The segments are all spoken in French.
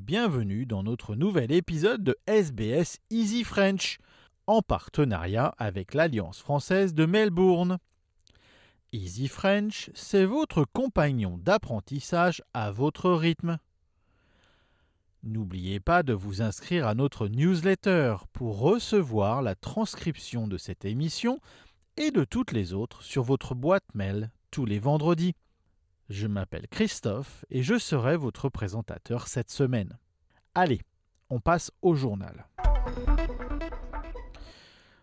bienvenue dans notre nouvel épisode de SBS Easy French, en partenariat avec l'Alliance française de Melbourne. Easy French, c'est votre compagnon d'apprentissage à votre rythme. N'oubliez pas de vous inscrire à notre newsletter pour recevoir la transcription de cette émission et de toutes les autres sur votre boîte mail tous les vendredis. Je m'appelle Christophe et je serai votre présentateur cette semaine. Allez, on passe au journal.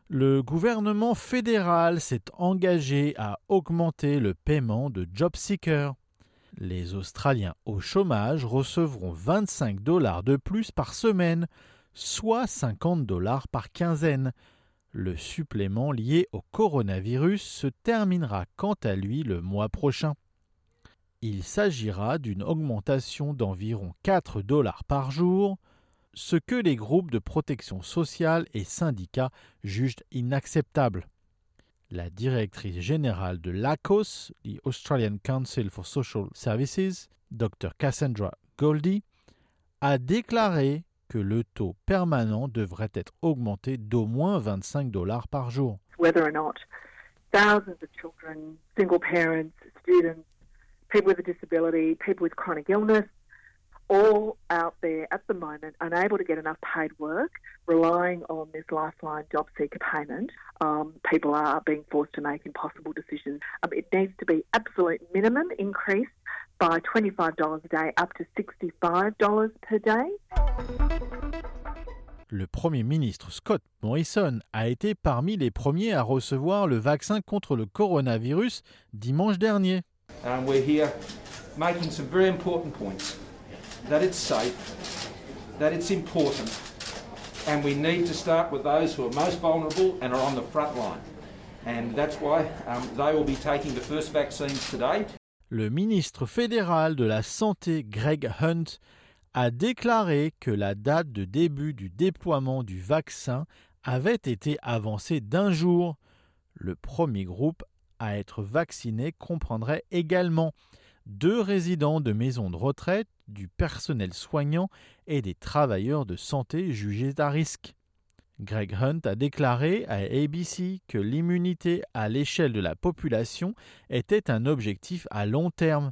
Le gouvernement fédéral s'est engagé à augmenter le paiement de JobSeeker. Les Australiens au chômage recevront 25 dollars de plus par semaine, soit 50 dollars par quinzaine. Le supplément lié au coronavirus se terminera quant à lui le mois prochain. Il s'agira d'une augmentation d'environ 4 dollars par jour, ce que les groupes de protection sociale et syndicats jugent inacceptable. La directrice générale de l'ACOS, the Australian Council for Social Services, Dr. Cassandra Goldie, a déclaré que le taux permanent devrait être augmenté d'au moins 25 dollars par jour. whether or not thousands of children, single parents, students, people with a disability, people with chronic illness, all out there at the moment unable to get enough paid work, relying on this lifeline job seeker payment. Um, people are being forced to make impossible decisions. Um, it needs to be absolute minimum increase by $25 a day up to $65 per day. Le Premier ministre Scott Morrison a été parmi les premiers à recevoir le vaccin contre le coronavirus dimanche dernier. Um, we're here making some very important points that it's safe, that it's important, and we need to start with those who are most vulnerable and are on the front line. And that's why um, they will be taking the first vaccines today. Le ministre fédéral de la Santé Greg Hunt a déclaré que la date de début du déploiement du vaccin avait été avancée d'un jour. Le premier groupe à être vacciné comprendrait également deux résidents de maisons de retraite, du personnel soignant et des travailleurs de santé jugés à risque. Greg Hunt a déclaré à ABC que l'immunité à l'échelle de la population était un objectif à long terme,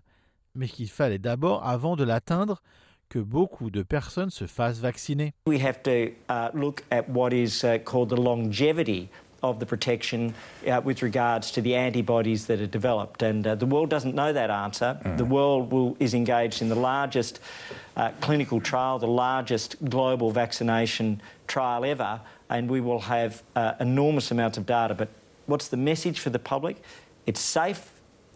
mais qu'il fallait d'abord, avant de l'atteindre, que beaucoup de personnes se fassent vacciner. We have to uh, look at what is uh, called the longevity of the protection uh, with regards to the antibodies that are developed. And uh, the world doesn't know that answer. The world will, is engaged in the largest uh, clinical trial, the largest global vaccination trial ever, and we will have uh, enormous amounts of data. But what's the message for the public? It's safe,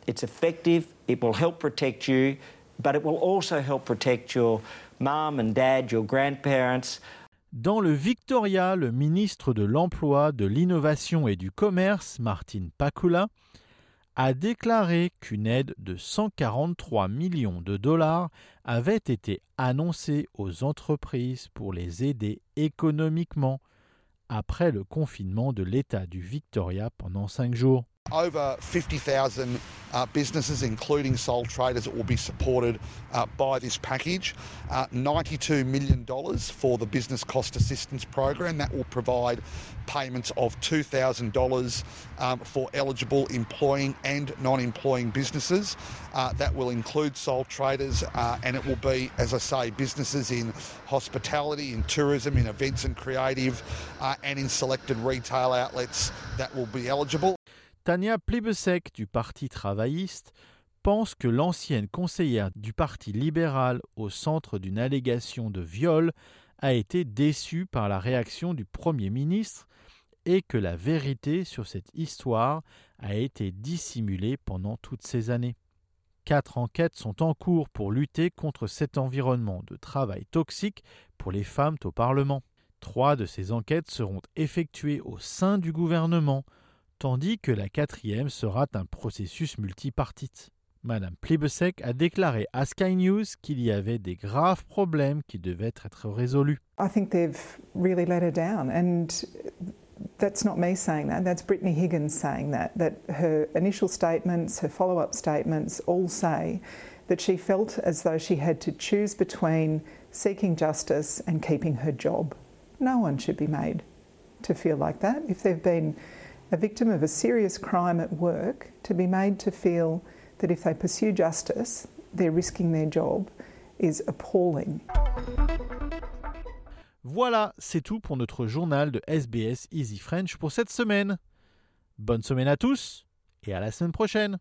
it's effective, it will help protect you, but it will also help protect your mum and dad, your grandparents. Dans le Victoria, le ministre de l'Emploi, de l'Innovation et du Commerce, Martin Pakula, a déclaré qu'une aide de 143 millions de dollars avait été annoncée aux entreprises pour les aider économiquement après le confinement de l'État du Victoria pendant cinq jours. Over 50,000 uh, businesses, including sole traders, that will be supported uh, by this package. Uh, $92 million for the Business Cost Assistance Program. That will provide payments of $2,000 um, for eligible employing and non employing businesses. Uh, that will include sole traders uh, and it will be, as I say, businesses in hospitality, in tourism, in events and creative, uh, and in selected retail outlets that will be eligible. Tania Plibersek du Parti travailliste pense que l'ancienne conseillère du Parti libéral au centre d'une allégation de viol a été déçue par la réaction du Premier ministre et que la vérité sur cette histoire a été dissimulée pendant toutes ces années. Quatre enquêtes sont en cours pour lutter contre cet environnement de travail toxique pour les femmes au Parlement. Trois de ces enquêtes seront effectuées au sein du gouvernement, tandis que la quatrième sera un processus multipartite. Madame Plibesek a déclaré à Sky News qu'il y avait des graves problèmes qui devaient être résolus. I think they've really let her down, and that's not me saying that. That's Brittany Higgins saying that. That her initial statements, her follow-up statements, all say that she felt as though she had to choose between seeking justice and keeping her job. No one should be made to feel like that. If they've been a victim of a serious crime at work, to be made to feel that if they pursue justice, they're risking their job is appalling. Voilà, c'est tout pour notre journal de SBS Easy French pour cette semaine. Bonne semaine à tous et à la semaine prochaine.